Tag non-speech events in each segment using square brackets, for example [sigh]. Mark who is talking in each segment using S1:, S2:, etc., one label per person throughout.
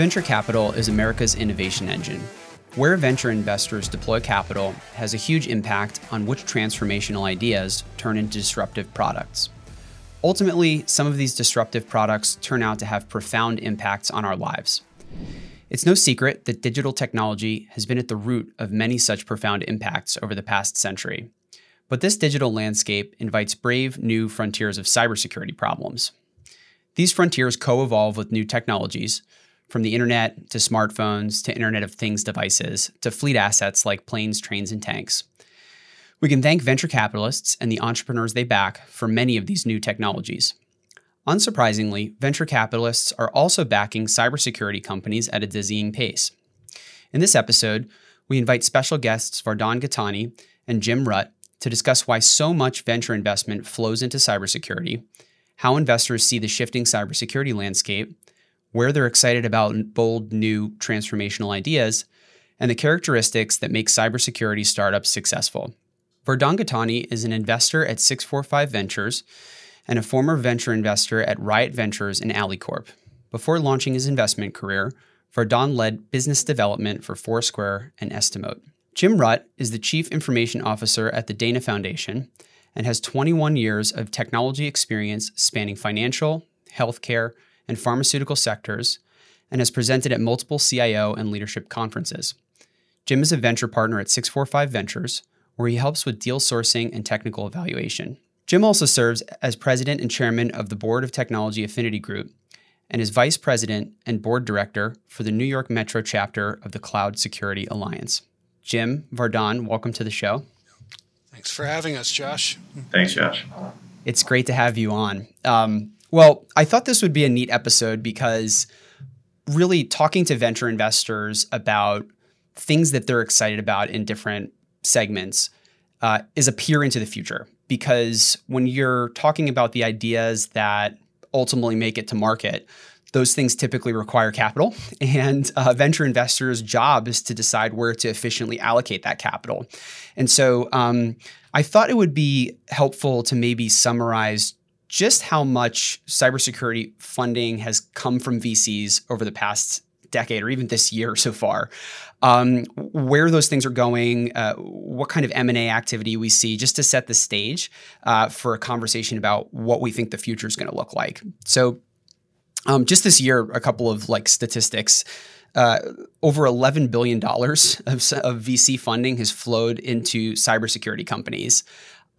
S1: Venture capital is America's innovation engine. Where venture investors deploy capital has a huge impact on which transformational ideas turn into disruptive products. Ultimately, some of these disruptive products turn out to have profound impacts on our lives. It's no secret that digital technology has been at the root of many such profound impacts over the past century. But this digital landscape invites brave new frontiers of cybersecurity problems. These frontiers co evolve with new technologies, from the internet to smartphones to Internet of Things devices to fleet assets like planes, trains, and tanks. We can thank venture capitalists and the entrepreneurs they back for many of these new technologies. Unsurprisingly, venture capitalists are also backing cybersecurity companies at a dizzying pace. In this episode, we invite special guests Vardhan Ghatani and Jim Rutt to discuss why so much venture investment flows into cybersecurity, how investors see the shifting cybersecurity landscape, where they're excited about bold, new, transformational ideas, and the characteristics that make cybersecurity startups successful. Vardhan Ghatani is an investor at 645 Ventures and a former venture investor at Riot Ventures and AlleyCorp. Before launching his investment career, Vardhan led business development for Foursquare and Estimote. Jim Rutt is the Chief Information Officer at the Dana Foundation and has 21 years of technology experience spanning financial, healthcare, and pharmaceutical sectors, and has presented at multiple CIO and leadership conferences. Jim is a venture partner at 645 Ventures, where he helps with deal sourcing and technical evaluation. Jim also serves as president and chairman of the board of Technology Affinity Group and is vice president and board director for the New York Metro chapter of the Cloud Security Alliance. Jim Vardhan, welcome to the show.
S2: Thanks for having us, Josh.
S3: Thanks, Josh.
S1: It's great to have you on. Um, well, I thought this would be a neat episode because really talking to venture investors about things that they're excited about in different segments uh, is a peer into the future. Because when you're talking about the ideas that ultimately make it to market, those things typically require capital, [laughs] and uh, venture investors' job is to decide where to efficiently allocate that capital. And so, um, I thought it would be helpful to maybe summarize just how much cybersecurity funding has come from VCs over the past decade or even this year so far. Um, where those things are going, uh, what kind of M&A activity we see, just to set the stage uh, for a conversation about what we think the future is going to look like. So um, just this year, a couple of like statistics. Uh, over $11 billion of, of, VC funding has flowed into cybersecurity companies.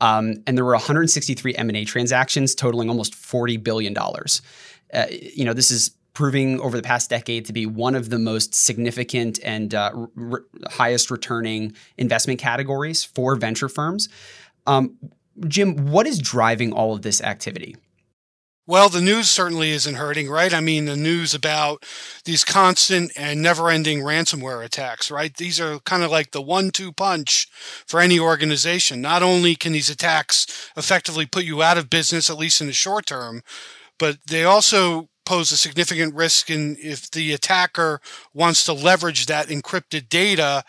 S1: Um, and there were 163 M&A transactions totaling almost $40 billion. Uh, you know, this is proving over the past decade to be one of the most significant and uh, highest returning investment categories for venture firms. Um, Jim, what is driving all of this activity?
S2: Well, the news certainly isn't hurting, right? I mean, the news about these constant and never ending ransomware attacks, right? These are kind of like the one two punch for any organization. Not only can these attacks effectively put you out of business, at least in the short term, but they also pose a significant risk in if the attacker wants to leverage that encrypted data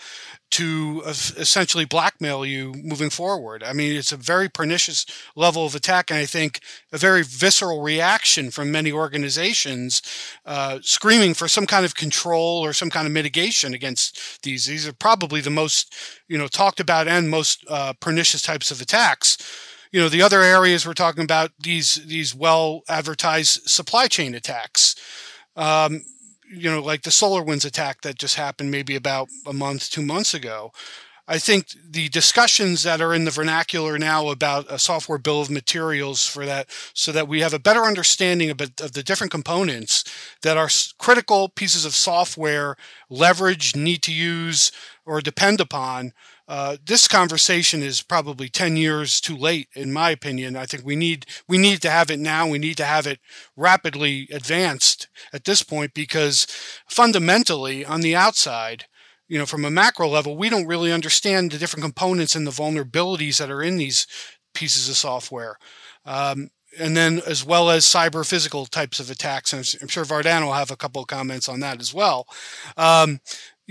S2: to essentially blackmail you moving forward. I mean, it's a very pernicious level of attack, and I think a very visceral reaction from many organizations uh, screaming for some kind of control or some kind of mitigation against these. These are probably the most, you know, talked about and most uh, pernicious types of attacks. You know, the other areas we're talking about these these well advertised supply chain attacks. Um, you know, like the SolarWinds attack that just happened maybe about a month, two months ago. I think the discussions that are in the vernacular now about a software bill of materials for that, so that we have a better understanding of, of the different components that are critical pieces of software, leverage, need to use, or depend upon, uh, this conversation is probably 10 years too late in my opinion i think we need we need to have it now we need to have it rapidly advanced at this point because fundamentally on the outside you know from a macro level we don't really understand the different components and the vulnerabilities that are in these pieces of software um, and then as well as cyber physical types of attacks. And I'm sure Vardhan will have a couple of comments on that as well. Um,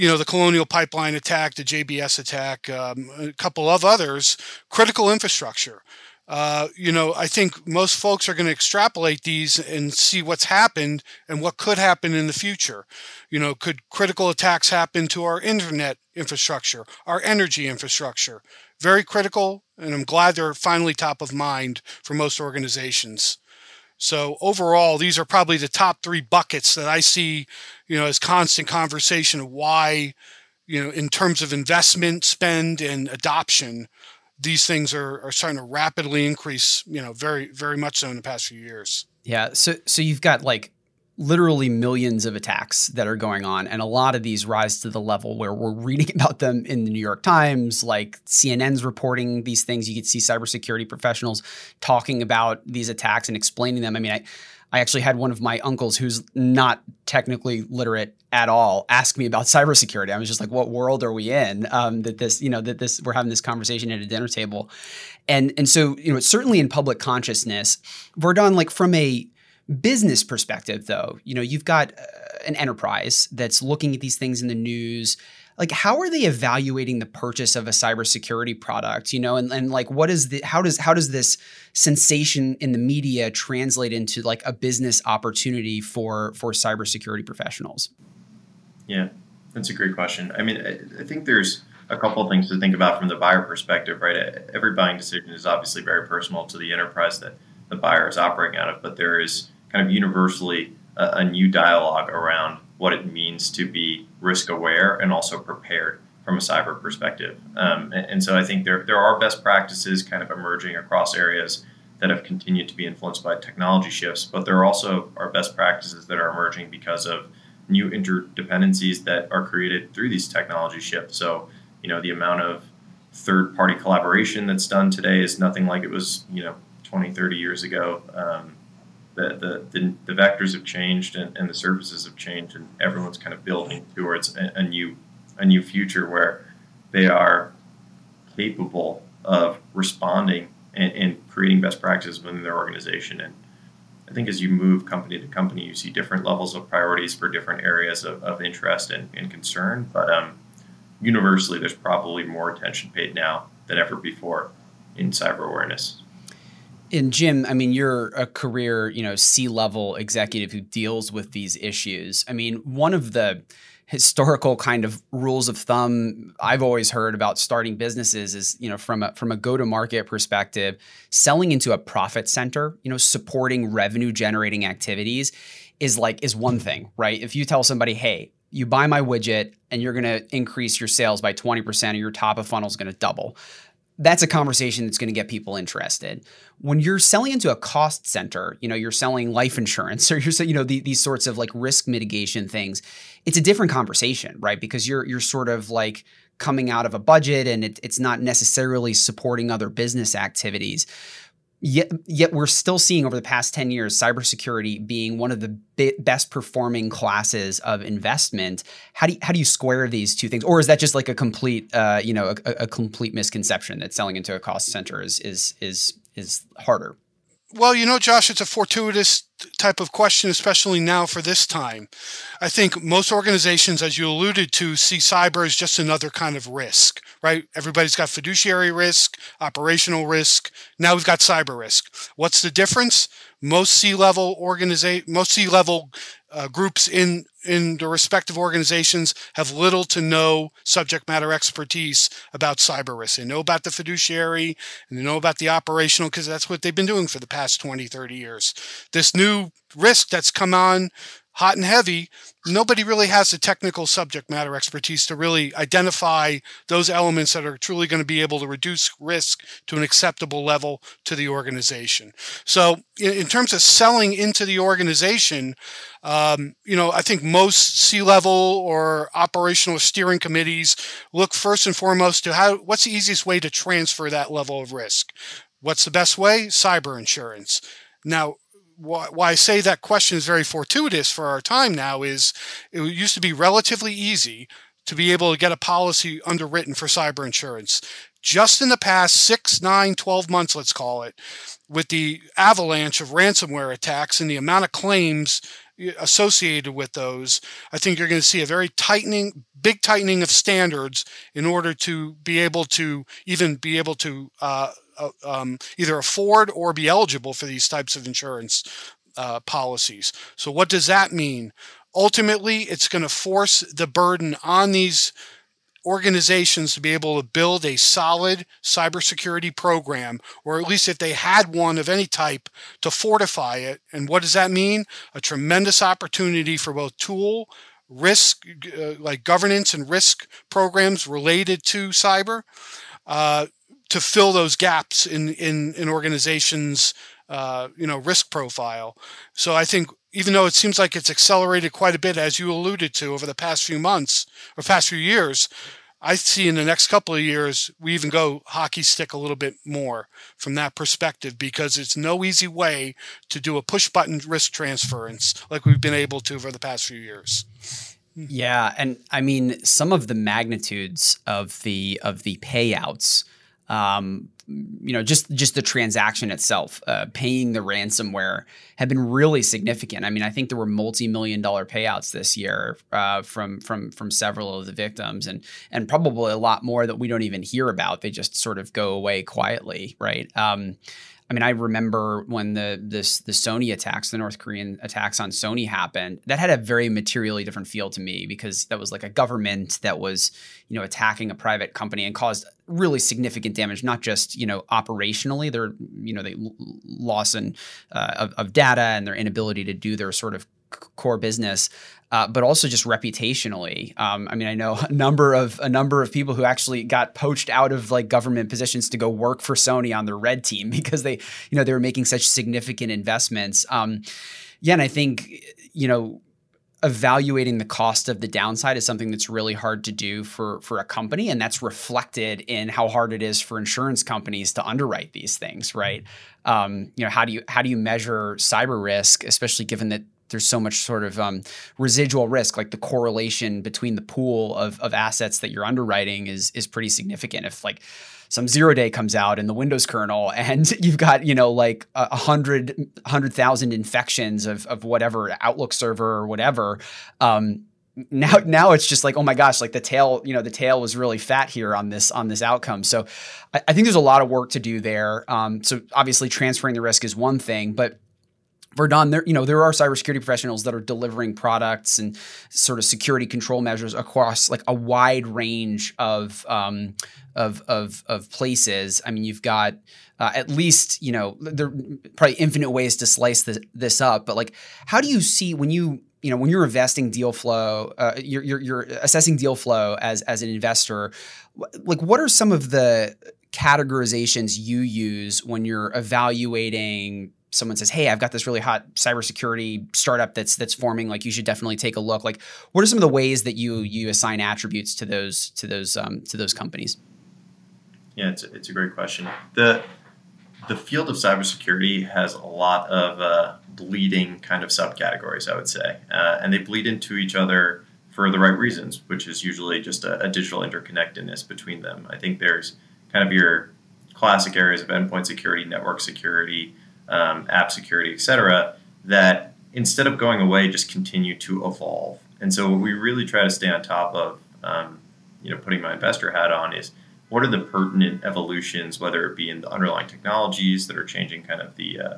S2: you know, the Colonial Pipeline attack, the JBS attack, um, a couple of others, critical infrastructure. uh, you know, I think most folks are going to extrapolate these and see what's happened and what could happen in the future. You know, could critical attacks happen to our internet infrastructure, our energy infrastructure? Very critical, and I'm glad they're finally top of mind for most organizations. So overall, these are probably the top three buckets that I see, you know, as constant conversation of why, you know, in terms of investment spend and adoption, these things are, are starting to rapidly increase, you know, very, very much so in the past few years.
S1: Yeah. So, so you've got like literally millions of attacks that are going on. And a lot of these rise to the level where we're reading [laughs] about them in the New York Times, like CNN's reporting these things. You could see cybersecurity professionals talking about these attacks and explaining them. I mean, I, I actually had one of my uncles who's not technically literate at all ask me about [laughs] cybersecurity. I was just like, "What world are we in?" Um, that this, you know, that this we're having this conversation at a dinner table, and and so you know, certainly in public consciousness, Vardhan, like from a business perspective, though, you know, you've got uh, an enterprise that's looking at these things in the news. Like how are they evaluating the purchase of a cybersecurity product you know? And, and like what is the how does how does this sensation in the media translate into like a business opportunity for for cybersecurity professionals?
S3: Yeah that's a great question. I mean i, I think there's a couple of things to think about from the buyer perspective right? Every buying decision is obviously very personal to the enterprise that the buyer is operating out of but there is kind of universally a, a new dialogue around what it means to be risk aware and also prepared from a cyber perspective. Um, and, and, so I think there, there are best practices kind of emerging across areas that have continued to be influenced by technology shifts, but there are also are best practices that are emerging because of new interdependencies that are created through these technology shifts. So, you know, the amount of third party collaboration that's done today is nothing like it was, you know, 20, 30 years ago. Um, the, the, the, vectors have changed and, and the surfaces have changed and everyone's kind of building towards a, a new a new future where they are capable of responding and, and, creating best practices within their organization. And I think as you move company to company, you see different levels of priorities for different areas of, of interest and, and, concern. But um, universally, there's probably more attention paid now than ever before in cyber awareness.
S1: And Jim, I mean, you're a career, you know, C-level executive who deals with these issues. I mean, one of the historical kind of rules of thumb I've always heard about starting businesses is, you know, from a from a go-to-market perspective, selling into a profit center, you know, supporting revenue generating activities is like is one thing, right? If you tell somebody, "Hey, you buy my widget and you're going to increase your sales by 20% or your top of funnel is going to double that's a conversation that's going to get people interested. When you're selling into a cost center, you know, you're selling life insurance [laughs] or you're you know the, these sorts of like risk mitigation things. It's a different conversation, right? Because you're you're sort of like coming out of a budget and it, it's not necessarily supporting other business activities. Yet, yet we're still seeing over the past 10 years cybersecurity being one of the bi- best performing classes of investment. How do you, how do you square these two things, or is that just like a complete uh, you know a, a complete misconception that selling into a cost center is is is is harder?
S2: Well, you know, Josh, it's a fortuitous type of question, especially now for this time. I think most organizations, as you alluded to, see cyber as just another kind of risk, right? Everybody's got fiduciary risk, operational risk. Now we've got cyber risk. What's the difference? Most C-level organization, most C-level uh, groups in in the respective organizations have little to no subject matter expertise about cyber risk. They know about the fiduciary and they know about the operational because that's what they've been doing for the past 20, 30 years. This new risk that's come on hot and heavy, nobody really has the technical subject matter expertise to really identify those elements that are truly going to be able to reduce risk to an acceptable level to the organization. So, in, terms of selling into the organization, um, you know, I think most C-level or operational steering committees look first and foremost to how what's the easiest way to transfer that level of risk. What's the best way? Cyber insurance. Now, why, I say that question is very fortuitous for our time now is it used to be relatively easy to be able to get a policy underwritten for cyber insurance. Just in the past six, nine, 12 months, let's call it, with the avalanche of ransomware attacks and the amount of claims associated with those, I think you're going to see a very tightening, big tightening of standards in order to be able to even be able to uh, uh, um, either afford or be eligible for these types of insurance uh, policies. So, what does that mean? Ultimately, it's going to force the burden on these organizations to be able to build a solid cybersecurity program, or at least if they had one of any type, to fortify it. And what does that mean? A tremendous opportunity for both tool, risk, uh, like governance and risk programs related to cyber, uh, to fill those gaps in in, in organizations. Uh, you know, risk profile. So I think even though it seems like it's accelerated quite a bit, as you alluded to over the past few months or past few years, I see in the next couple of years we even go hockey stick a little bit more from that perspective because it's no easy way to do a push button risk transference like we've been able to over the past few years.
S1: Yeah, and I mean some of the magnitudes of the of the payouts um, you know, just just the transaction itself, uh, paying the ransomware, have been really significant. I mean, I think there were multi-million dollar payouts this year uh, from from from several of the victims, and and probably a lot more that we don't even hear about. They just sort of go away quietly, right? Um, I mean, I remember when the this the Sony attacks, the North Korean attacks on Sony happened. That had a very materially different feel to me because that was like a government that was, you know, attacking a private company and caused really significant damage, not just you know operationally, their you know they loss in, uh, of, of data and their inability to do their sort of core business, uh, but also just reputationally. Um, I mean, I know [laughs] a number of a number of people who actually got poached out of like government positions to go work for Sony on their red team [laughs] because they, you know, they were making such significant investments. Um, yeah, and I think you know evaluating the cost of the downside is something that's really hard to do for for a company and that's reflected in how hard it is for insurance companies to underwrite these things right um, you know how do you how do you measure cyber risk especially given that there's so much sort of um, residual risk, like the correlation between the pool of, of assets that you're underwriting is is pretty significant. If like some zero day comes out in the Windows kernel [laughs] and you've got, you know, like a hundred, hundred thousand infections of, of whatever Outlook server or whatever, um, now now it's just like oh my gosh like the tail you know the tail was really fat here on this on this outcome so i, I think there's a lot of work to do there um, so obviously transferring the risk is one thing but Vardhan, there you know there are cybersecurity professionals that are delivering products and sort of security control measures across like a wide range of um, of, of of places. I mean, you've got uh, at least you know there are probably infinite ways to slice this, this up, but like how do you see when you you know when you're investing deal flow, uh, you're, you're you're assessing deal flow as as an investor, like what are some of the categorizations you use when you're evaluating someone says, "Hey, I've got this really hot cybersecurity startup that's that's forming. Like, you should definitely take a look." Like, what are some of the ways that you you assign attributes to those to those um, to those companies?
S3: Yeah, it's a, it's a great question. the The field of cybersecurity has a lot of uh, bleeding kind of subcategories, I would say, uh, and they bleed into each other for the right reasons, which is usually just a, a digital interconnectedness between them. I think there's kind of your classic areas of endpoint security, network security, um, app security, et cetera, that instead of going away, just continue to evolve. And so, what we really try to stay on top of, um, you know, putting my investor hat on is what are the pertinent evolutions, whether it be in the underlying technologies that are changing kind of the uh,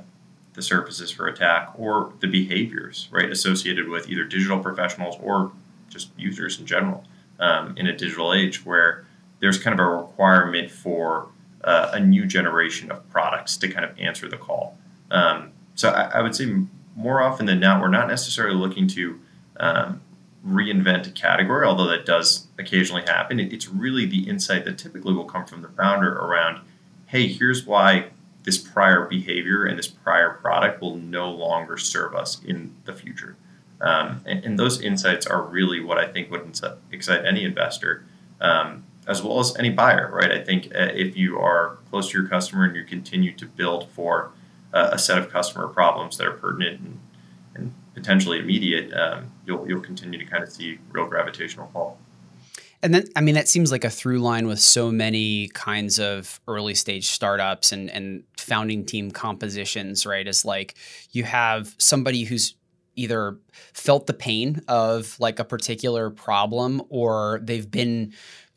S3: the surfaces for attack, or the behaviors right associated with either digital professionals or just users in general um, in a digital age where there's kind of a requirement for uh, a new generation of products to kind of answer the call. Um, so I, I, would say more often than not, we're not necessarily looking to um, reinvent a category, although that does occasionally happen. It, it's really the insight that typically will come from the founder around, hey, here's why this prior behavior and this prior product will no longer serve us in the future. Um, and, and, those insights are really what I think would excite any investor. Um, as well as any buyer, right? I think uh, if you are close to your customer and you continue to build for uh, a set of customer problems that are pertinent and, and potentially immediate, um, you'll you'll continue to kind of see real gravitational pull.
S1: And then, I mean, that seems like a through line with so many kinds of early stage startups and, and founding team compositions, right? Is like you have somebody who's either felt the pain of like a particular problem or they've been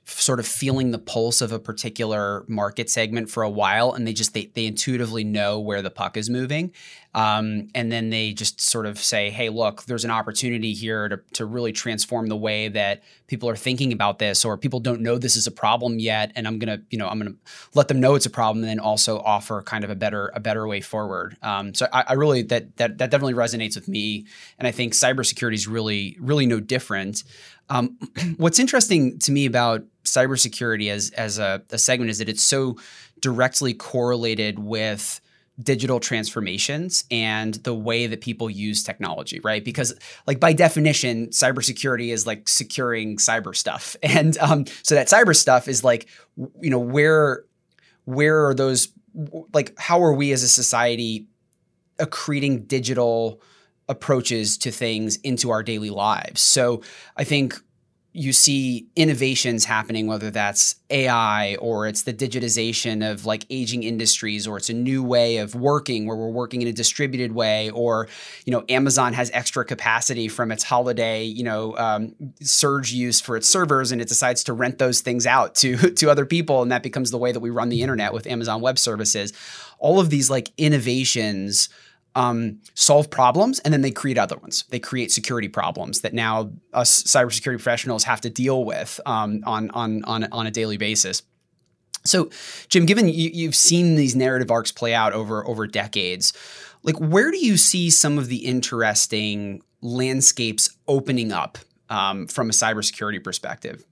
S1: sort of feeling the pulse of a particular market segment for a while and they just they, they intuitively know where the puck is moving um, and then they just sort of say hey look there's an opportunity here to, to really transform the way that people are thinking about this or people don't know this is a problem yet and i'm gonna you know i'm gonna let them know it's a problem and then also offer kind of a better a better way forward. Um, so I, I, really that, that that definitely resonates with me and i think cybersecurity is really really no different. Um, [clears throat] what's interesting to me about cybersecurity as as a, a segment is that it's so directly correlated with digital transformations and the way that people use technology, right? Because, like by definition, cybersecurity is like securing cyber stuff, [laughs] and um, so that cyber stuff is like, you know, where where are those like how are we as a society accreting digital approaches to things into our daily lives? So I think you see innovations happening, whether that's AI or it's the digitization of like aging industries, or it's a new way of working where we're working in a distributed way, or you know Amazon has extra capacity from its holiday you know um, surge use for its servers, and it decides to rent those things out to [laughs] to other people, and that becomes the way that we run the internet with Amazon Web Services. All of these like innovations um, solve problems and then they create other ones. They create security problems that now us cybersecurity professionals have to deal with um, on, on, on, on a daily basis. So, Jim, given you, have seen these narrative arcs play out over over decades, like where do you see some of the interesting landscapes opening up um, from a cybersecurity perspective?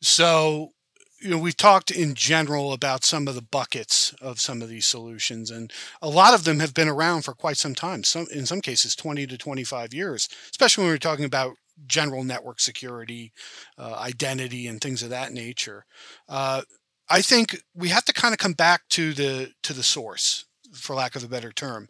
S2: So, you know, we've talked in general about some of the buckets of some of these solutions, and a lot of them have been around for quite some time. Some, in some cases, 20 to 25 years, especially when we're talking about general network security, uh, identity, and things of that nature. Uh, I think we have to kind of come back to the to the source, for lack of a better term.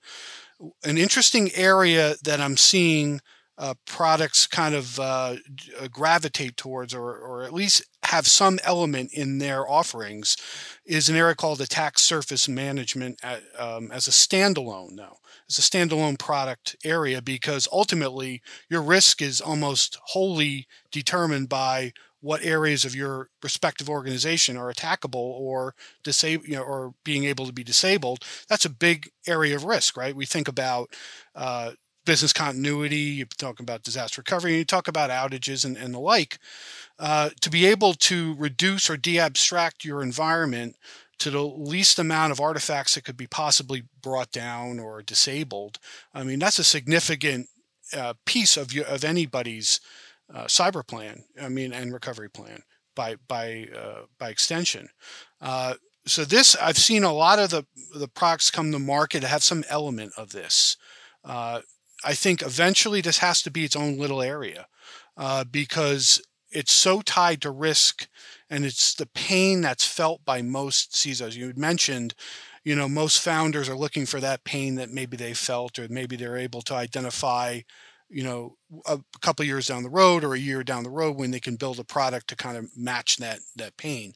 S2: An interesting area that I'm seeing uh, products kind of uh, uh, gravitate towards, or, or at least have some element in their offerings, is an area called attack surface management at, um, as a standalone, though. As a standalone product area, because ultimately your risk is almost wholly determined by what areas of your respective organization are attackable or disabled, you know, or being able to be disabled. That's a big area of risk, right? We think about uh, business continuity, you talk about disaster recovery, you talk about outages and, and the like, uh, to be able to reduce or de-abstract your environment to the least amount of artifacts that could be possibly brought down or disabled. I mean, that's a significant uh, piece of your, of anybody's uh, cyber plan. I mean, and recovery plan by by uh, by extension. Uh, so this, I've seen a lot of the the products come to market have some element of this. Uh, I think eventually this has to be its own little area uh, because it's so tied to risk and it's the pain that's felt by most CISOs. You mentioned, you know, most founders are looking for that pain that maybe they felt or maybe they're able to identify, you know, a couple years down the road or a year down the road when they can build a product to kind of match that that pain.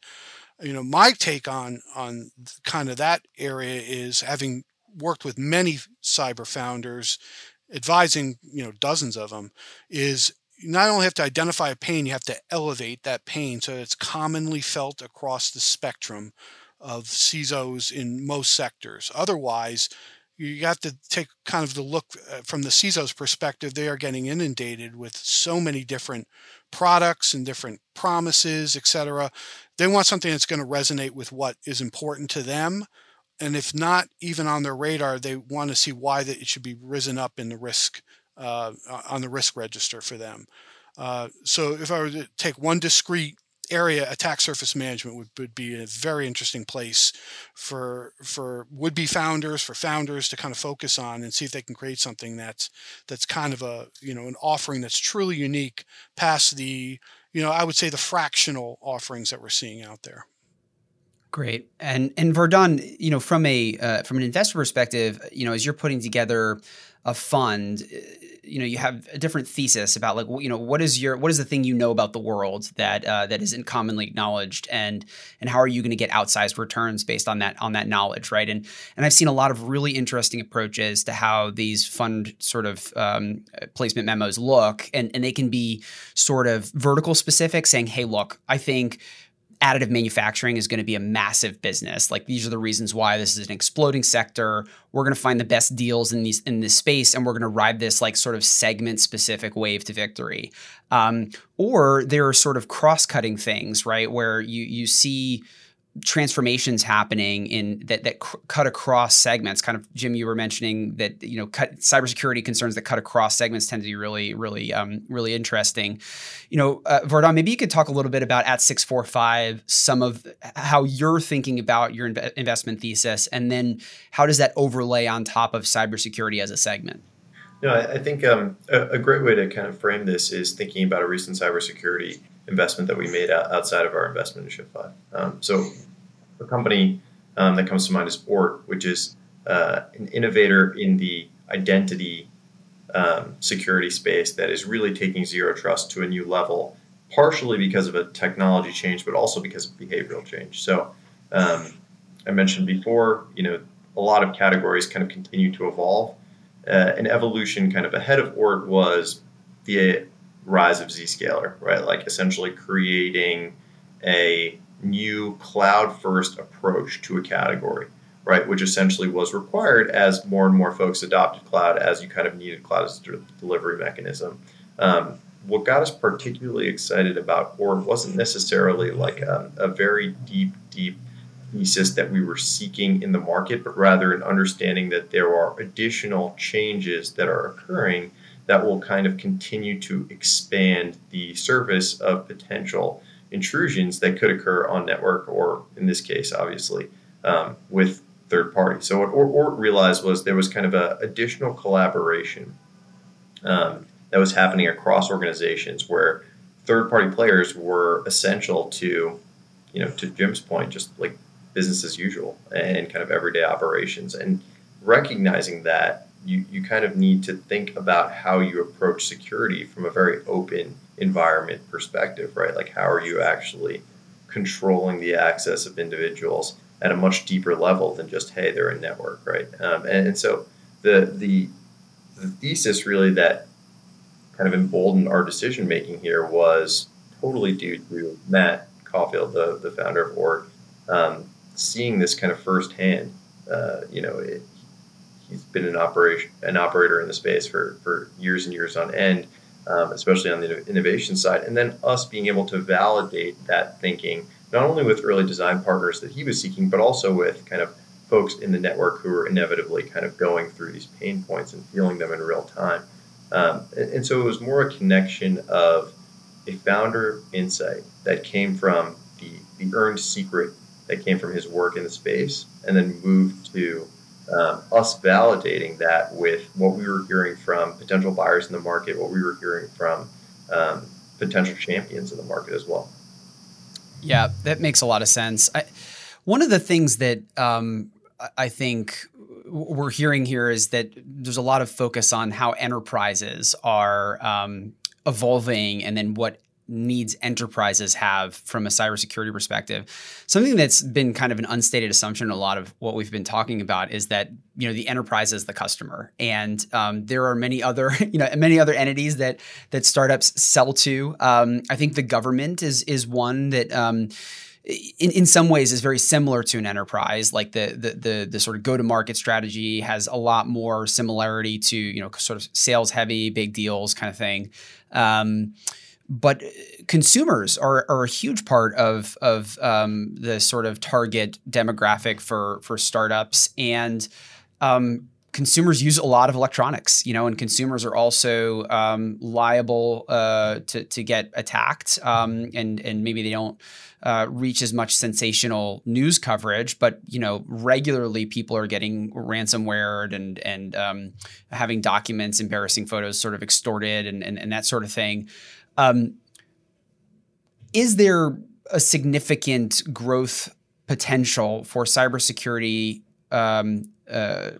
S2: You know, my take on on kind of that area is having worked with many cyber founders advising you know dozens of them is you not only have to identify a pain you have to elevate that pain. So it's commonly felt across the spectrum of CISOs in most sectors. Otherwise you have to take kind of the look uh, from the CISO's perspective they are getting inundated with so many different products and different promises etc they want something that's going to resonate with what is important to them and if not even on their radar, they want to see why that it should be risen up in the risk uh, on the risk register for them. Uh, so if I were to take one discrete area, attack surface management would, would be a very interesting place for for would be founders, for founders to kind of focus on and see if they can create something that's that's kind of a you know an offering that's truly unique past the you know I would say the fractional offerings that we're seeing out there.
S1: Great. And and Vardhan, you know, from a uh, from an investor perspective, you know, as you're putting together a fund, you know you have a different thesis about like you know what is your what is the thing you know about the world that uh, that isn't commonly acknowledged and and how are you going to get outsized returns based on that on that knowledge right and and I've seen a lot of really interesting approaches to how these fund sort of um, placement memos look and and they can be sort of vertical specific saying hey look I think additive manufacturing is going to be a massive business. Like these are the reasons why this is an exploding sector. We're going to find the best deals in these in this space, and we're going to ride this like sort of segment specific wave to victory. Um, or there are sort of cross cutting things, right, where you you see transformations happening in that that cut across segments. Kind of, Jim, you were mentioning that you know, cut, cybersecurity concerns that cut across segments tend to be really, really, um, really interesting. You know, uh, maybe you could talk a little bit about at six four five some of how you're thinking about your inv- investment thesis, and then how does that overlay on top of cybersecurity as a segment.
S3: No, I, think um, a, a, great way to kind of frame this is thinking about a recent cybersecurity investment that we made outside of our investment in Shift5. Um, so, a company um, that comes to mind is Oort, which is uh, an innovator in the identity um, security space that is really taking zero trust to a new level, partially because of a technology change, but also because of behavioral change. So, um, I mentioned before, you know, a lot of categories kind of continue to evolve. Uh, an evolution kind of ahead of Oort was the rise of Zscaler, right? Like essentially creating a new cloud first approach to a category, right? Which essentially was required as more and more folks adopted cloud as you kind of needed cloud as a delivery mechanism. Um, what got us particularly excited about Oort wasn't necessarily like a, a very deep, deep thesis that we were seeking in the market, but rather an understanding that there are additional changes that are occurring that will kind of continue to expand the surface of potential intrusions that could occur on network or in this case obviously um, with third parties. So what Oort realized was there was kind of a additional collaboration um, that was happening across organizations where third party players were essential to you know to jim's point just like business as usual and kind of everyday operations. And recognizing that you, you kind of need to think about how you approach security from a very open environment perspective, right? Like, how are you actually controlling the access of individuals at a much deeper level than just, hey, they're a network, right? Um, and, and so the, the, the thesis really that kind of emboldened our decision making here was totally due to Matt Caulfield, the, the founder of Oort, um, seeing this kind of firsthand. Uh, you know, it, he's been an operation an operator in the space for for years and years on end, um, especially on the innovation side. And then us being able to validate that thinking not only with early design partners that he was seeking, but also with kind of folks in the network who were inevitably kind of going through these pain points and feeling them in real time. Um, and, and so it was more a connection of a founder insight that came from the, the earned secret that came from his work in the space and then moved to um, us validating that with what we were hearing from potential buyers in the market, what we were hearing from um, potential champions in the market as well.
S1: Yeah, that makes a lot of sense. I, one of the things that um, I think we're hearing here is that there's a lot of focus on how enterprises are um, evolving and then what needs enterprises have from a cybersecurity perspective. Something that's been kind of an unstated assumption in a lot of what we've been talking about is that you know the enterprise is the customer, and um, there are many other [laughs] you know many other entities that that startups sell to. Um, I think the government is is one that. Um, in, in some ways is very similar to an enterprise. Like the the the, the sort of go to market strategy has a lot more similarity to you know sort of sales heavy, big deals kind of thing. Um, but consumers are, are a huge part of of um, the sort of target demographic for for startups. And um, consumers use a lot of electronics, you know, and consumers are also um, liable uh, to to get attacked, um, and and maybe they don't uh, reach as much sensational news coverage, but you know, regularly people are getting ransomware and and um, having documents, embarrassing photos, sort of extorted, and and, and that sort of thing. Um, is there a significant growth potential for cybersecurity um, uh,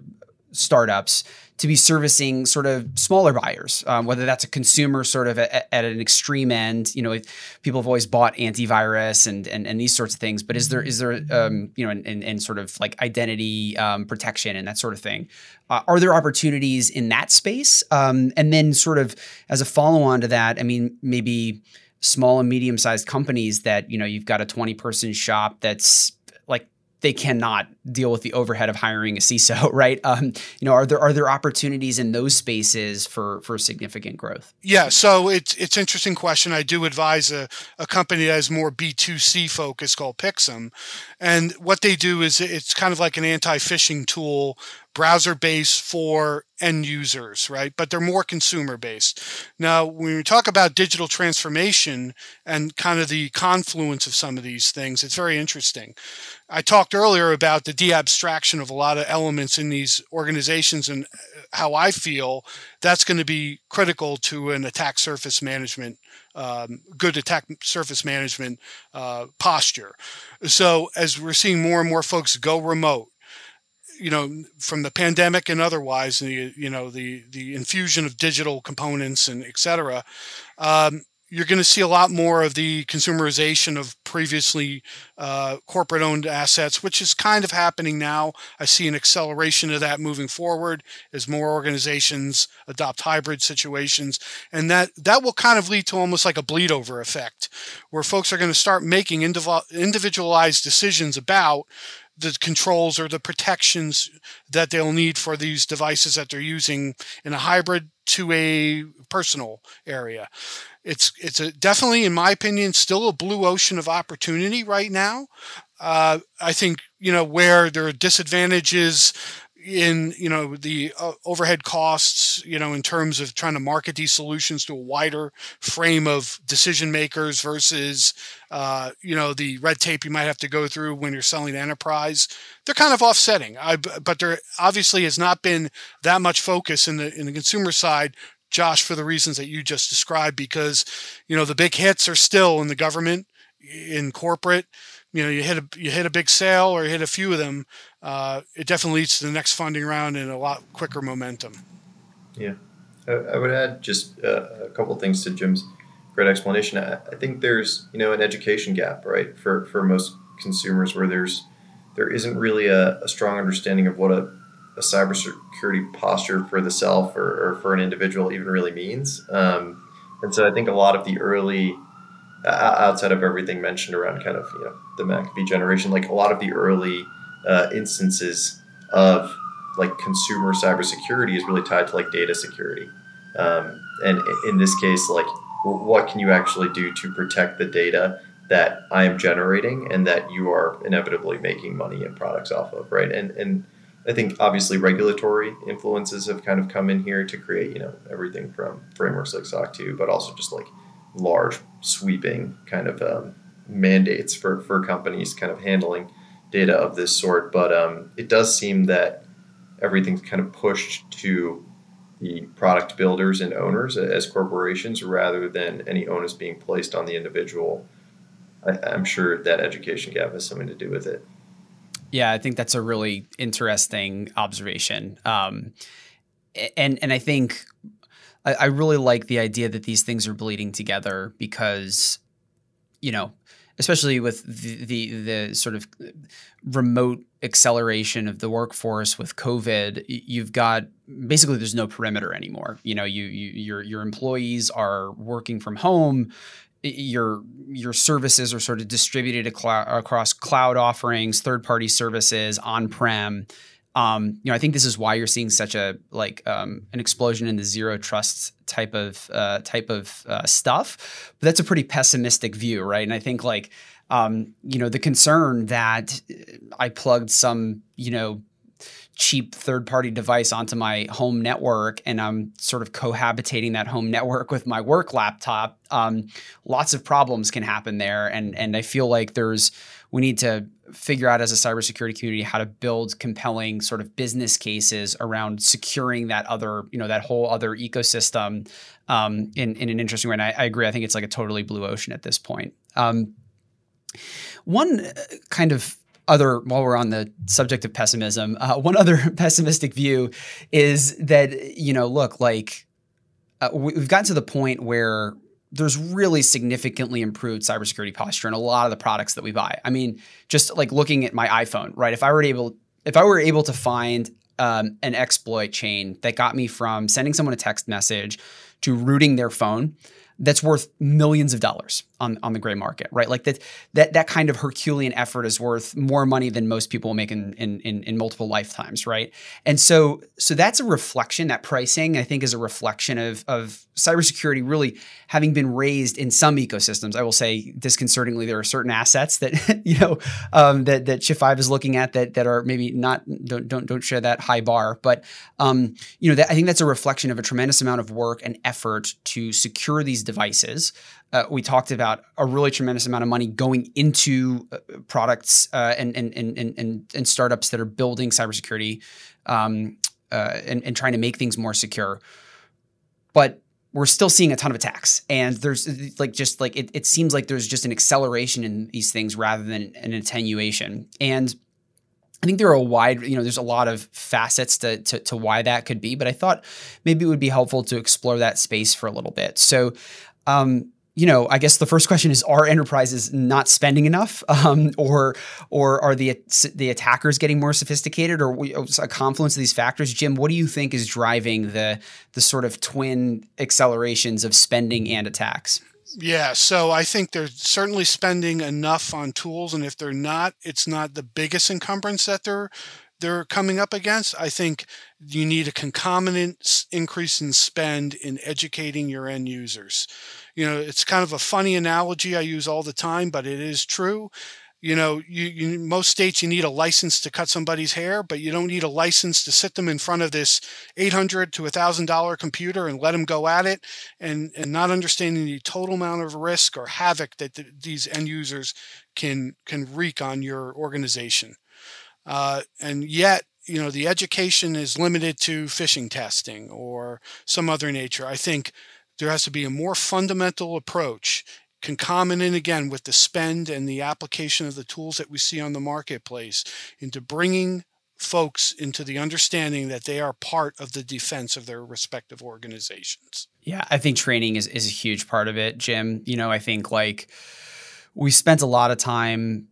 S1: startups to be servicing sort of smaller buyers, um, whether that's a consumer sort of at, at, an extreme end. You know, people have always bought antivirus and and, and these sorts of things, but is there is there um, you know and, sort of like identity um, protection and that sort of thing? Uh, are there opportunities in that space? Um, and then sort of as a follow on to that, I mean, maybe small and medium sized companies that you know you've got a 20 person shop that's like they cannot deal with the overhead of hiring a CISO, [laughs] right? Um, you know, are there are there opportunities in those spaces for for significant growth?
S2: Yeah, so it's it's interesting question. I do advise a, a company that has more B two C focus called Pixm, and what they do is it's kind of like an anti phishing tool browser based for end users, right? But they're more consumer based. Now, when we talk about digital transformation and kind of the confluence of some of these things, it's very interesting. I talked earlier about the de-abstraction of a lot of elements in these organizations and how I feel that's going to be critical to an attack surface management, um, good attack surface management uh, posture. So as we're seeing more and more folks go remote, you know, from the pandemic and otherwise, the you know the the infusion of digital components and et cetera, um, you're going to see a lot more of the consumerization of previously uh, corporate owned assets, which is kind of happening now. I see an acceleration of that moving forward as more organizations adopt hybrid situations. And that, that will kind of lead to almost like a bleed over effect where folks are going to start making individualized decisions about the controls or the protections that they'll need for these devices that they're using in a hybrid to a personal area. It's it's a, definitely, in my opinion, still a blue ocean of opportunity right now. Uh, I think you know where there are disadvantages in you know the uh, overhead costs you know in terms of trying to market these solutions to a wider frame of decision makers versus uh, you know the red tape you might have to go through when you're selling enterprise they're kind of offsetting I, but there obviously has not been that much focus in the in the consumer side Josh, for the reasons that you just described, because you know the big hits are still in the government, in corporate. You know, you hit a you hit a big sale or you hit a few of them. Uh, it definitely leads to the next funding round and a lot quicker momentum.
S3: Yeah, I, I would add just uh, a couple things to Jim's great explanation. I, I think there's you know an education gap, right, for for most consumers where there's there isn't really a, a strong understanding of what a a cybersecurity posture for the self or, or for an individual even really means. Um, and so I think a lot of the early, outside of everything mentioned around kind of you know the McAfee generation, like a lot of the early uh, instances of like consumer cybersecurity is really tied to like data security. Um, and in this case, like what can you actually do to protect the data that I am generating and that you are inevitably making money and products off of, right? And and I think obviously regulatory influences have kind of come in here to create, you know, everything from frameworks like SOC 2, but also just like large sweeping kind of um, mandates for, for companies kind of handling data of this sort. But um, it does seem that everything's kind of pushed to the product builders and owners as corporations rather than any onus being placed on the individual. I, I'm sure that education gap has something to do with it.
S1: Yeah, I think that's a really interesting observation. Um, and and I think I, I, really like the idea that these things are bleeding together because, you know, especially with the, the, the sort of remote acceleration of the workforce with COVID, you've got basically there's no perimeter anymore. You know, you, you your your employees are working from home your your services are sort of distributed across cloud offerings, third party services, on prem. Um, you know, I think this is why you're seeing such a like um, an explosion in the zero trust type of uh, type of uh, stuff. But that's a pretty pessimistic view, right? And I think like um, you know the concern that I plugged some you know cheap third party device onto my home network and I'm sort of cohabitating that home network with my work laptop, um, lots of problems can happen there. And, and I feel like there's, we need to figure out as a cybersecurity community how to build compelling sort of business cases around securing that other, you know, that whole other ecosystem um, in, in an interesting way. And I, I, agree. I think it's like a totally blue ocean at this point. Um, one uh, kind of other, while we're on the subject of pessimism, uh, [laughs] one other pessimistic view is that, you know, look, like uh, we've gotten to the point where there's really significantly improved cybersecurity posture in a lot of the products that we buy. I mean, just like looking at my iPhone, right? If I were able, if I were able to find um, an exploit chain that got me from sending someone a text message to rooting their phone, that's worth millions of dollars on, on the gray market, right? Like that that that kind of Herculean effort is worth more money than most people make in, in in, in multiple lifetimes, right? And so so that's a reflection. That pricing, I think, is a reflection of of cybersecurity really having been raised in some ecosystems. I will say disconcertingly, there are certain assets that [laughs] you know um, that that Shift5 is looking at that that are maybe not don't don't don't share that high bar, but um, you know that, I think that's a reflection of a tremendous amount of work and effort to secure these devices uh, we talked about a really tremendous amount of money going into uh, products uh, and, and, and, and, and startups that are building cybersecurity um, uh, and, and trying to make things more secure. But we're still seeing a ton of attacks and there's like just like it, it seems like there's just an acceleration in these things rather than an attenuation and I think there are a wide, you know, there's a lot of facets to, to, to, why that could be, but I thought maybe it would be helpful to explore that space for a little bit. So, um, you know, I guess the first question is: Are enterprises not spending enough, [laughs] um, or or are the the attackers getting more sophisticated, or a confluence of these factors? Jim, what do you think is driving the the sort of twin accelerations of spending and attacks?
S2: Yeah, so I think they're certainly spending enough on tools, and if they're not, it's not the biggest encumbrance that they're they're coming up against. I think you need a concomitant increase in spend in educating your end users. You know, it's kind of a funny analogy I use all the time, but it is true. You know, you, you most states you need a license to cut somebody's hair, but you don't need a license to sit them in front of this eight hundred to a thousand dollar computer and let them go at it, and and not understanding the total amount of risk or havoc that the, these end users can can wreak on your organization. Uh, and yet, you know, the education is limited to phishing testing or some other nature. I think there has to be a more fundamental approach, concomitant again with the spend and the application of the tools that we see on the marketplace into bringing folks into the understanding that they are part of the defense of their respective organizations.
S1: Yeah, I think training is, is a huge part of it, Jim. You know, I think like we spent a lot of time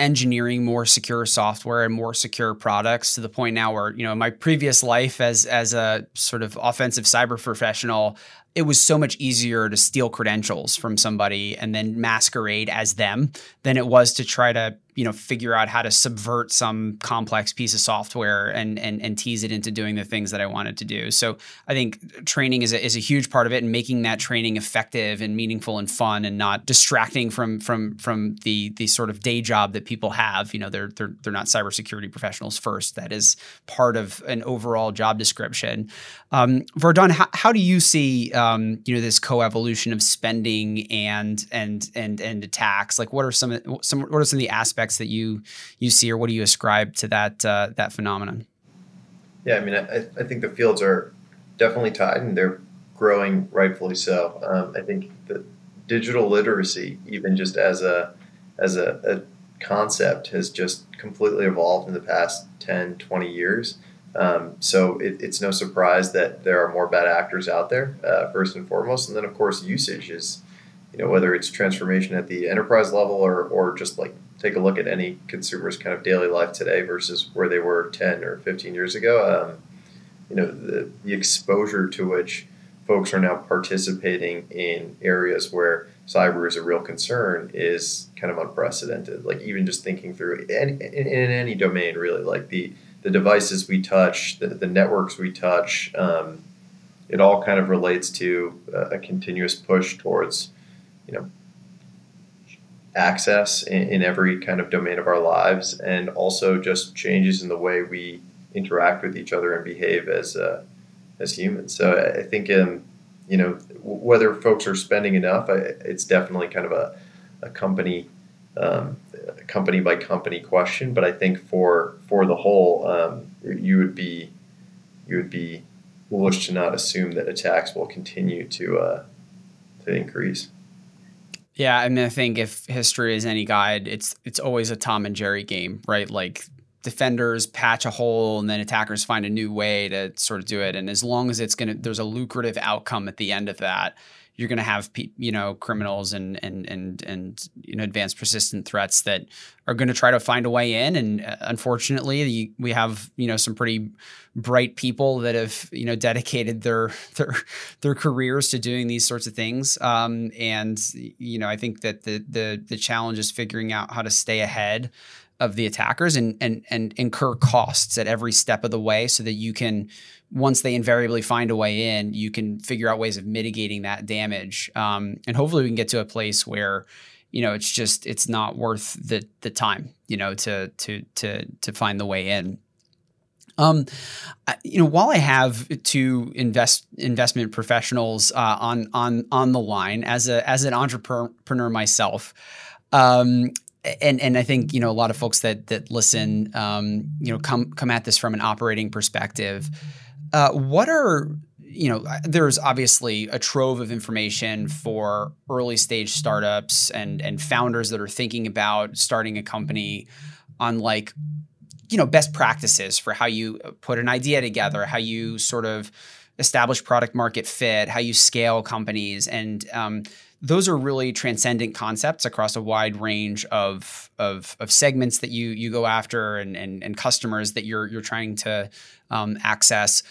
S1: engineering more secure software and more secure products to the point now where you know in my previous life as as a sort of offensive cyber professional it was so much easier to steal credentials from somebody and then masquerade as them than it was to try to you know figure out how to subvert some complex piece of software and and and tease it into doing the things that I wanted to do. So I think training is a, is a huge part of it and making that training effective and meaningful and fun and not distracting from from from the the sort of day job that people have. You know, they're they're they're not cybersecurity professionals first. That is part of an overall job description. Um, Vardhan, how, how do you see um, you know this coevolution of spending and and and and attacks? Like, what are some some what are some of the aspects that you you see, or what do you ascribe to that uh, that phenomenon?
S3: Yeah, I mean, I, I think the fields are definitely tied, and they're growing rightfully so. Um, I think that digital literacy, even just as a as a, a, concept, has just completely evolved in the past 10, 20 years. Um, so it, it's no surprise that there are more bad actors out there, uh, first and foremost. And then, of course, usage is, you know, whether it's transformation at the enterprise level or, or just like take a look at any consumer's kind of daily life today versus where they were 10 or 15 years ago. Um, you know, the, the exposure to which folks are now participating in areas where cyber is a real concern is kind of unprecedented. Like even just thinking through any, in, in any domain, really, like the the devices we touch, the, the networks we touch, um, it all kind of relates to a, a, continuous push towards, you know, access in, in, every kind of domain of our lives, and also just changes in the way we interact with each other and behave as uh, as humans. So I, think, um, you know, whether folks are spending enough, I, it's definitely kind of a, a company um, company by company question, but I think for for the whole, um, you would be you would be foolish to not assume that attacks will continue to uh, to increase.
S1: Yeah, I mean, I think if history is any guide, it's it's always a Tom and Jerry game, right? Like defenders patch a hole and then attackers find a new way to sort of do it. And as long as it's gonna, there's a lucrative outcome at the end of that you're going to have you know criminals and and and and you know advanced persistent threats that are going to try to find a way in. And uh, unfortunately we have you know some pretty bright people that have you know dedicated their [laughs] their their careers to doing these sorts of things. Um, and you know I think that the the the challenge is figuring out how to stay ahead of the attackers and and and incur costs at every step of the way so that you can once they invariably find a way in you can figure out ways of mitigating that damage um, and hopefully we can get to a place where you know it's just it's not worth the the time you know to to to to find the way in um, you know, while I have two invest investment professionals uh, on on on the line as a as an entrepreneur myself, um, and and I think you know a lot of folks that that listen, um, you know, come come at this from an operating perspective. Uh, what are you know? There's obviously a trove of information for early stage startups and and founders that are thinking about starting a company on like you know best practices for how you put an idea together, how you sort of establish product market fit, how you scale companies, and um, those are really transcendent concepts across a wide range of, of, of segments that you you go after and, and, and customers that you're you're trying to um, access.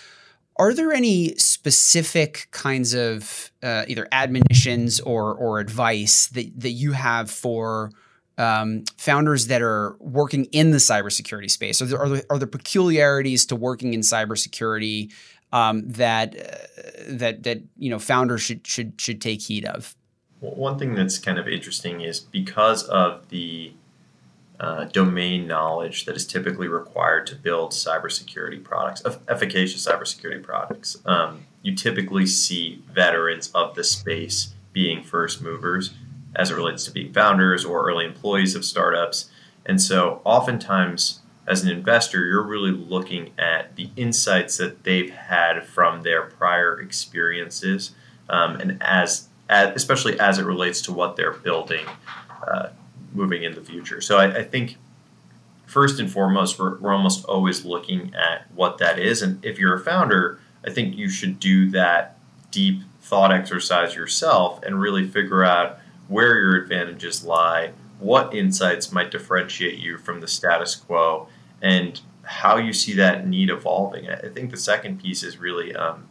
S1: Are there any specific kinds of uh, either admonitions or or advice that that you have for um, founders that are working in the cybersecurity space? Are there, are there, are there peculiarities to working in cybersecurity um, that uh, that that you know founders should should should take heed of?
S3: One thing that's kind of interesting is because of the uh, domain knowledge that is typically required to build cybersecurity products, efficacious cybersecurity products. Um, you typically see veterans of the space being first movers as it relates to being founders or early employees of startups. And so, oftentimes, as an investor, you're really looking at the insights that they've had from their prior experiences. Um, and as as, especially as it relates to what they're building uh, moving in the future. So I, I think first and foremost, we're, we're almost always looking at what that is. And if you're a founder, I think you should do that deep thought exercise yourself and really figure out where your advantages lie, what insights might differentiate you from the status quo, and how you see that need evolving. I think the second piece is really um,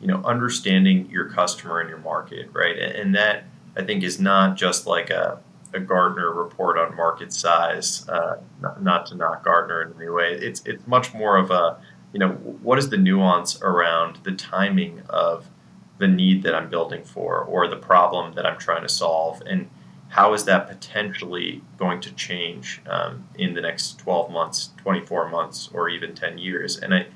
S3: you know understanding your customer and your market right? And that i think is not just like a, a gartner report on market size uh, not, not, to knock gartner in any way. It's it's much more of a you know what is the nuance around the timing of the need that i'm building for or the problem that i'm trying to solve? And how is that potentially going to change um, in the next 12 months 24 months or even 10 years? And i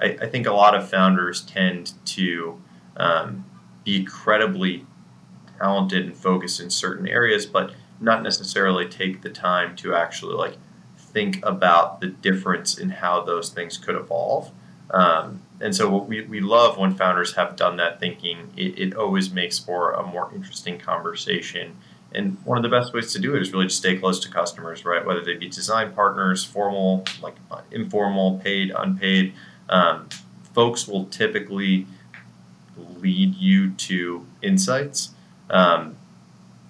S3: I, I think a lot of founders tend to um, be incredibly talented and focused in certain areas, but not necessarily take the time to actually like think about the difference in how those things could evolve. Um, and so we, we love when founders have done that thinking. It, it always makes for a more interesting conversation. And one of the best ways to do it is really to stay close to customers, right? Whether they be design partners, formal, like uh, informal, paid, unpaid um, folks will typically lead you to insights, um,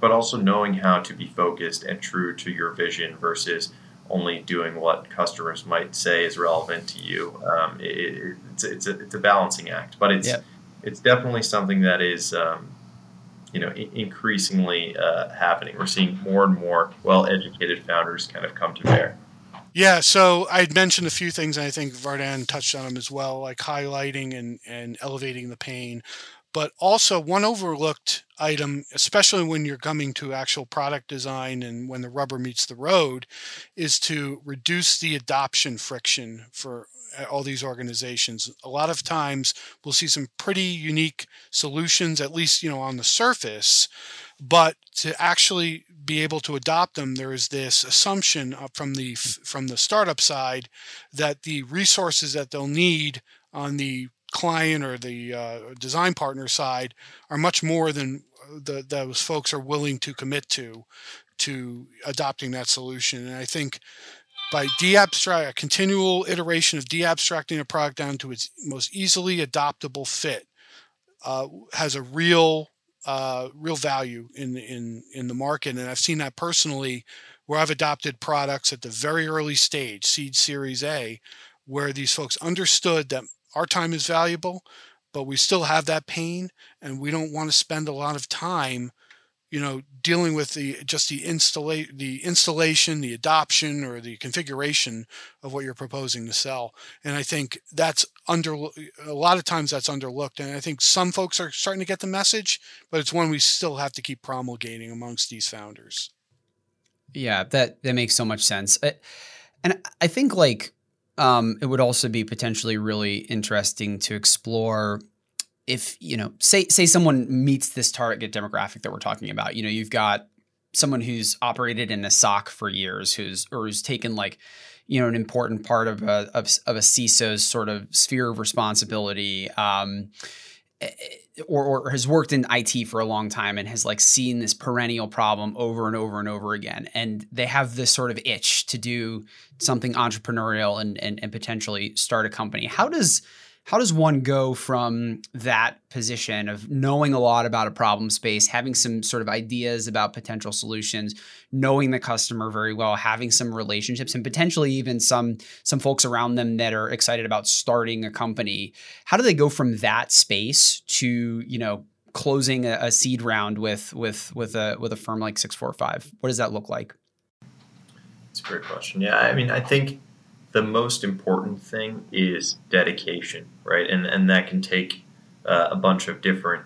S3: but also knowing how to be focused and true to your vision versus only doing what customers might say is relevant to you. Um, it, it's, it's, a, it's a balancing act, but it's, it's definitely something that is, um, you know, increasingly uh, happening. We're seeing more and more well-educated founders kind of come to bear.
S2: Yeah, so I mentioned a few things, and I think Vardhan touched on them as well, like highlighting and, and elevating the pain. But also, one overlooked item, especially when you're coming to actual product design and when the rubber meets the road, is to reduce the adoption friction for uh, all these organizations. A lot of times, we'll see some pretty unique solutions, at least you know on the surface, but to actually be able to adopt them, there is this assumption from the from the startup side that the resources that they'll need on the client or the uh, design partner side are much more than the, those folks are willing to commit to to adopting that solution. And I think by deabstract a continual iteration of deabstracting a product down to its most easily adoptable fit uh, has a real uh, real value in in in the market. And I've seen that personally where I've adopted products at the very early stage, seed series A, where these folks understood that our time is valuable, but we still have that pain and we don't want to spend a lot of time you know dealing with the just the installa- the installation the adoption or the configuration of what you're proposing to sell. And i think that's under a lot of times that's underlooked. And i think some folks are starting to get the message but it's one we still have to keep promulgating amongst these founders.
S1: Yeah that that makes so much sense. And i think like um, it would also be potentially really interesting to explore if you know say say someone meets this target demographic that we're talking about you know you've got someone who's operated in a SOC for years who's or who's taken like you know an important part of a of, of a CISO's sort of sphere of responsibility um, eh, or, or has worked in IT for a long time and has like seen this perennial problem over and over and over again. And they have this sort of itch to do something entrepreneurial and and, and potentially start a company. How does how does one go from that position of knowing a lot about a problem space, having some sort of ideas about potential solutions, knowing the customer very well, having some relationships, and potentially even some some folks around them that are excited about starting a company? How do they go from that space to you know closing a, a seed round with with with a with a firm like six four five? What does that look like?
S3: It's a great question. Yeah, I mean, I think the most important thing is dedication, right? And and that can take uh, a bunch of different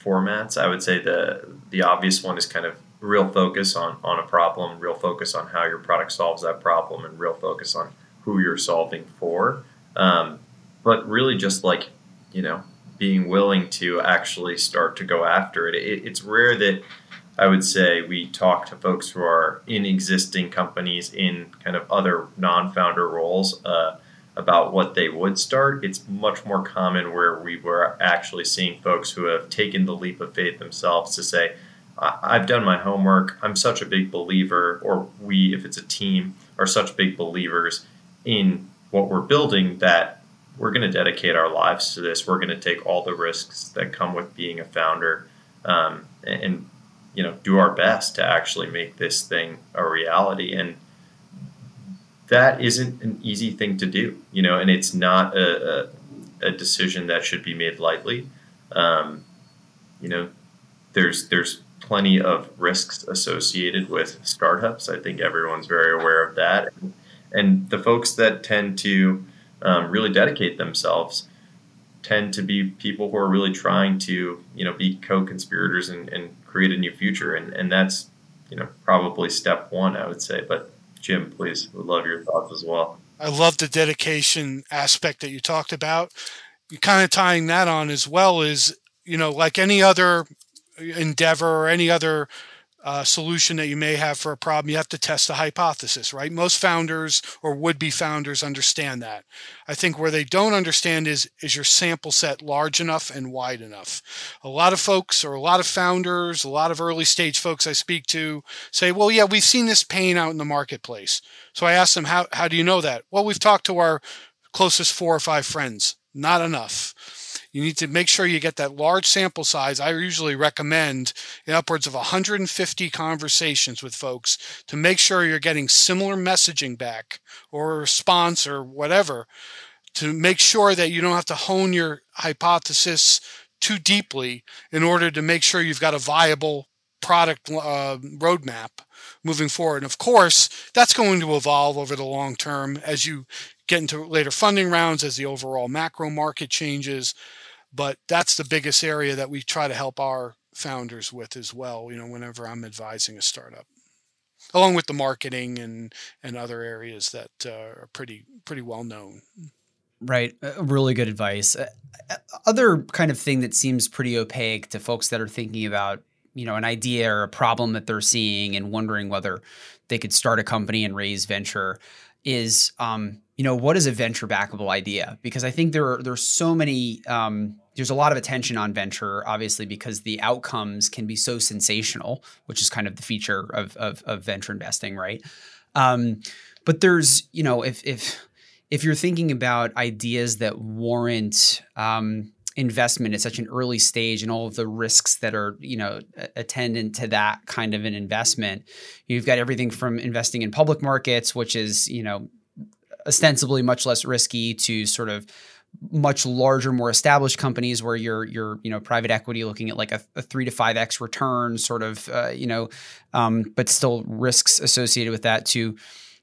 S3: formats. I would say the the obvious one is kind of real focus on on a problem, real focus on how your product solves that problem, and real focus on who you're solving for. Um, but really, just like you know, being willing to actually start to go after it. it it's rare that I would say we talk to folks who are in existing companies in kind of other non-founder roles uh, about what they would start. It's much more common where we were actually seeing folks who have taken the leap of faith themselves to say, I've done my homework. I'm such a big believer, or we, if it's a team, are such big believers in what we're building that we're going to dedicate our lives to this. We're going to take all the risks that come with being a founder um, and you know do our best to actually make this thing a reality. And that isn't an easy thing to do you know and it's not a, a, a decision that should be made lightly. Um, you know there's there's plenty of risks associated with startups. I think everyone's very aware of that. And the folks that tend to um, really dedicate themselves tend to be people who are really trying to you know be co-conspirators and, and create a new future. And and that's you know probably step one i would say. But jim please would love your thoughts as well.
S2: I love the dedication aspect that you talked about. You kind of tying that on as well is you know like any other endeavor or any other uh, solution that you may have for a problem, you have to test a hypothesis, right? Most founders or would-be founders understand that. I think where they don't understand is is your sample set large enough and wide enough. A lot of folks or a lot of founders, a lot of early stage folks I speak to say, "Well, yeah, we've seen this pain out in the marketplace." So I ask them, "How how do you know that?" Well, we've talked to our closest four or five friends. Not enough. You need to make sure you get that large sample size. I usually recommend upwards of 150 conversations with folks to make sure you're getting similar messaging back or response or whatever to make sure that you don't have to hone your hypothesis too deeply in order to make sure you've got a viable product uh, roadmap moving forward. And of course, that's going to evolve over the long term as you get into later funding rounds, as the overall macro market changes. But that's the biggest area that we try to help our founders with as well, you know, whenever I'm advising a startup. Along with the marketing and and other areas that uh, are pretty pretty well known.
S1: Right, uh, really good advice. Uh, other kind of thing that seems pretty opaque to folks that are thinking about, you know, an idea or a problem that they're seeing and wondering whether they could start a company and raise venture is um, you know what is a venture backable idea? Because i think there are there's so many um, there's a lot of attention on venture obviously because the outcomes can be so sensational which is kind of the feature of of, of venture investing right? Um, but there's you know if if if you're thinking about ideas that warrant um, investment at such an early stage and all of the risks that are you know attendant to that kind of an investment you've got everything from investing in public markets which is you know ostensibly much less risky to sort of much larger, more established companies where you're you're you know private equity looking at like a, a three to five x return, sort of uh, you know, um, but still risks associated with that. To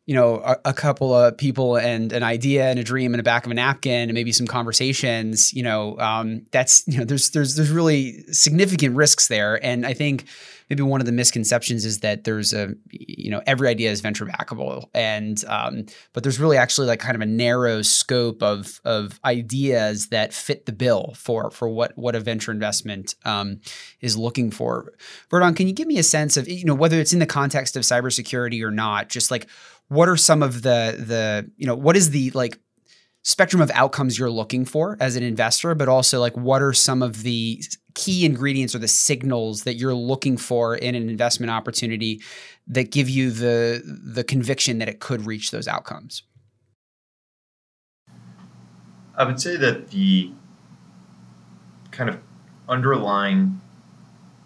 S1: you know a, a, couple of people and an idea and a dream in the back of a napkin and maybe some conversations. You know, um, that's you know there's there's there's really significant risks there, and I think maybe one of the misconceptions is that there's a you know every idea is venture backable and um, but there's really actually like kind of a narrow scope of of ideas that fit the bill for for what what a venture investment um, is looking for. Vardhan, can you give me a sense of you know whether it's in the context of cybersecurity or not? Just like what are some of the the you know what is the like spectrum of outcomes you're looking for as an investor, but also like what are some of the key ingredients or the signals that you're looking for in an investment opportunity that give you the the conviction that it could reach those outcomes?
S3: I would say that the kind of underlying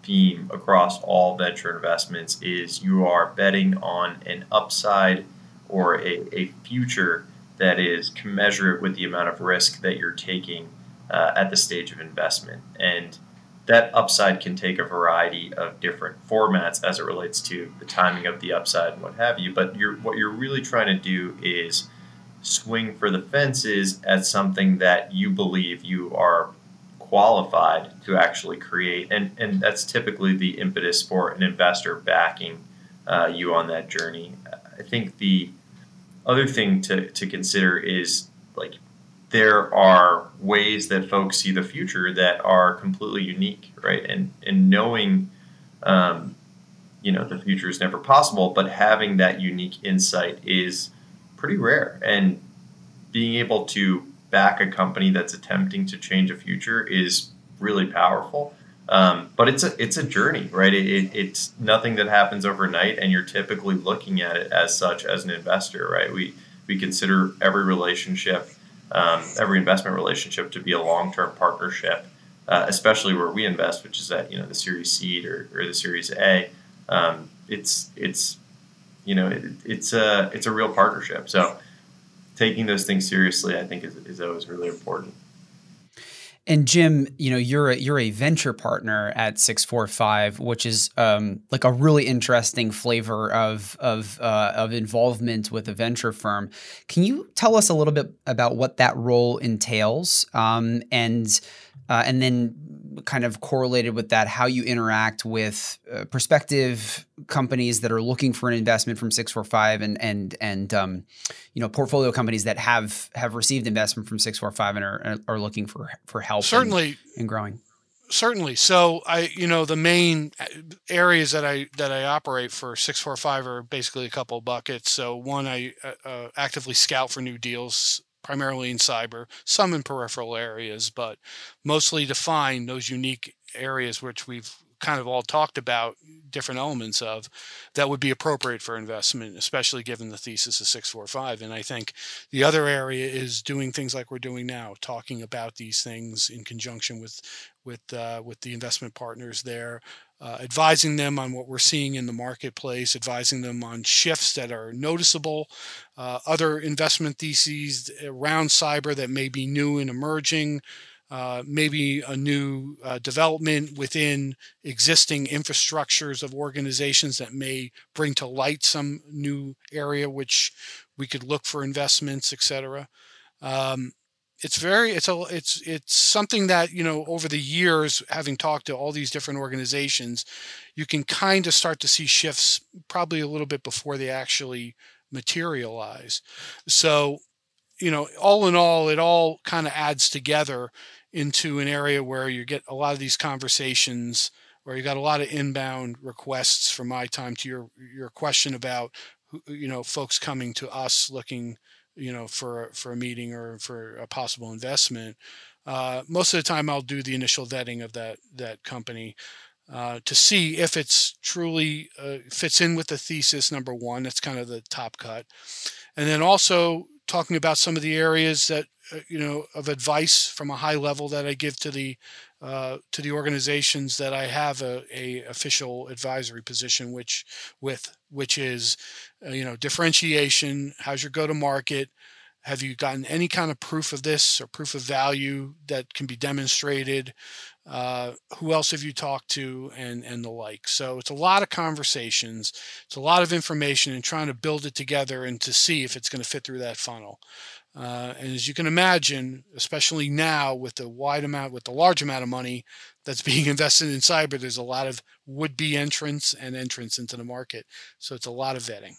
S3: theme across all venture investments is you are betting on an upside or a, a future that is commensurate with the amount of risk that you're taking uh, at the stage of investment. And that upside can take a variety of different formats as it relates to the timing of the upside and what have you. But you're, what you're really trying to do is swing for the fences at something that you believe you are qualified to actually create. And, and that's typically the impetus for an investor backing uh, you on that journey. I think the other thing to, to consider is like there are ways that folks see the future that are completely unique, right? And and knowing, um, you know, the future is never possible, but having that unique insight is pretty rare. And being able to back a company that's attempting to change a future is really powerful. Um, but it's a it's a journey, right? It, it, it's nothing that happens overnight, and you're typically looking at it as such as an investor, right? We we consider every relationship, um, every investment relationship, to be a long term partnership, uh, especially where we invest, which is at you know the Series C or, or the Series A. Um, it's it's you know it, it's a it's a real partnership. So taking those things seriously, I think, is, is always really important.
S1: And Jim, you know, you're a, you're a venture partner at 645, which is um, like a really interesting flavor of of uh, of involvement with a venture firm. Can you tell us a little bit about what that role entails, um, and uh, and then kind of correlated with that, how you interact with uh, prospective companies that are looking for an investment from 645 and and and um, you know portfolio companies that have have received investment from 645 and are are looking for for help
S2: certainly. in,
S1: in growing.
S2: Certainly. So i you know the main uh, areas that i that i operate for 645 are basically a couple buckets. So one i uh, uh, actively scout for new deals primarily in cyber, some in peripheral areas, but mostly to find those unique areas which we've kind of all talked about different elements of that would be appropriate for investment, especially given the thesis of 645. And I think the other area is doing things like we're doing now, talking about these things in conjunction with with uh, with the investment partners there, uh, advising them on what we're seeing in the marketplace, advising them on shifts that are noticeable, uh, other investment theses around cyber that may be new and emerging, uh, maybe a new uh, development within existing infrastructures of organizations that may bring to light some new area which we could look for investments, etc. Um, it's very it's a it's it's something that you know over the years having talked to all these different organizations you can kind of start to see shifts probably a little bit before they actually materialize. So you know all in all it all kind of adds together into an area where you get a lot of these conversations where you got a lot of inbound requests from my time to your your question about you know folks coming to us looking you know for for a meeting or for a possible investment uh, most of the time i'll do the initial vetting of that that company uh, to see if it's truly uh, fits in with the thesis number one that's kind of the top cut. And then also talking about some of the areas that uh, you know of advice from a high level that I give to the uh, to the organizations that I have a, a official advisory position, which with which is you know differentiation. How's your go to market? Have you gotten any kind of proof of this or proof of value that can be demonstrated? Uh, who else have you talked to and and the like so it's a lot of conversations it's a lot of information and trying to build it together and to see if it's going to fit through that funnel uh, and as you can imagine especially now with the wide amount with the large amount of money that's [laughs] being invested in cyber there's a lot of would-be entrants and entrants into the market so it's a lot of vetting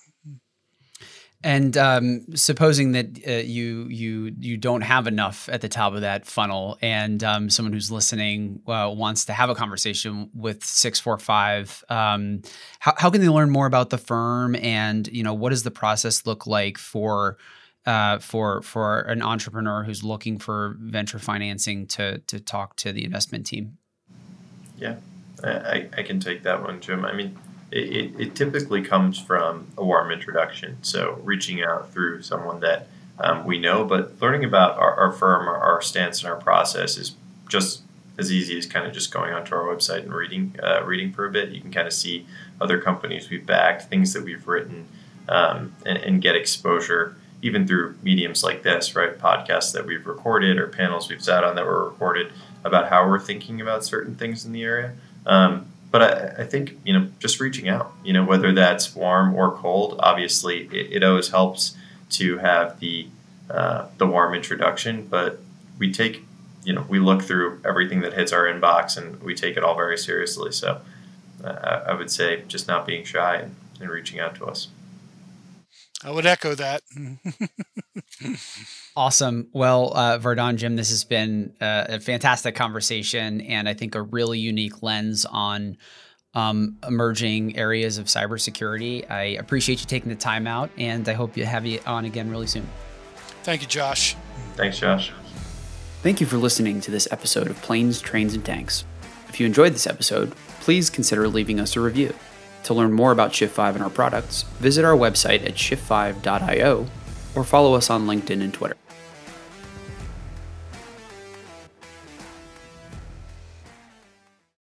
S1: and um, supposing that uh, you you you don't have enough at the top of that funnel, and um, someone who's listening uh, wants to have a conversation with six four five, um, how how can they learn more about the firm, and you know what does the process look like for uh, for for an entrepreneur who's looking for venture financing to to talk to the investment team?
S3: Yeah, I, I can take that one, Jim. I mean it, it, typically comes from a warm introduction. So reaching out through someone that um, we know, but learning about our, our firm, our, our, stance, and our process is just as easy as kind of just going onto our website and reading uh, reading for a bit. You can kind of see other companies we've backed, things that we've written, um, and, and get exposure even through mediums like this, right? Podcasts that we've recorded or panels we've sat on that were recorded about how we're thinking about certain things in the area. Um, but I, I, think you know just reaching out you know whether that's warm or cold obviously it, it always helps to have the uh, the warm introduction. But we take you know we look through everything that hits our inbox and we take it all very seriously. So uh, I would say just not being shy and, and reaching out to us
S2: I would echo that. [laughs]
S1: awesome. Well, uh, Vardhan, Jim, this has been uh, a fantastic conversation and I think a really unique lens on um, emerging areas of cybersecurity. I appreciate you taking the time out and I hope you have you on again really soon.
S2: Thank you, Josh.
S3: Thanks, Josh.
S1: Thank you for listening to this episode of Planes, Trains, and Tanks. If you enjoyed this episode, please consider leaving us a review. To learn more about Shift 5 and our products, visit our website at shift5.io or follow us on LinkedIn and Twitter.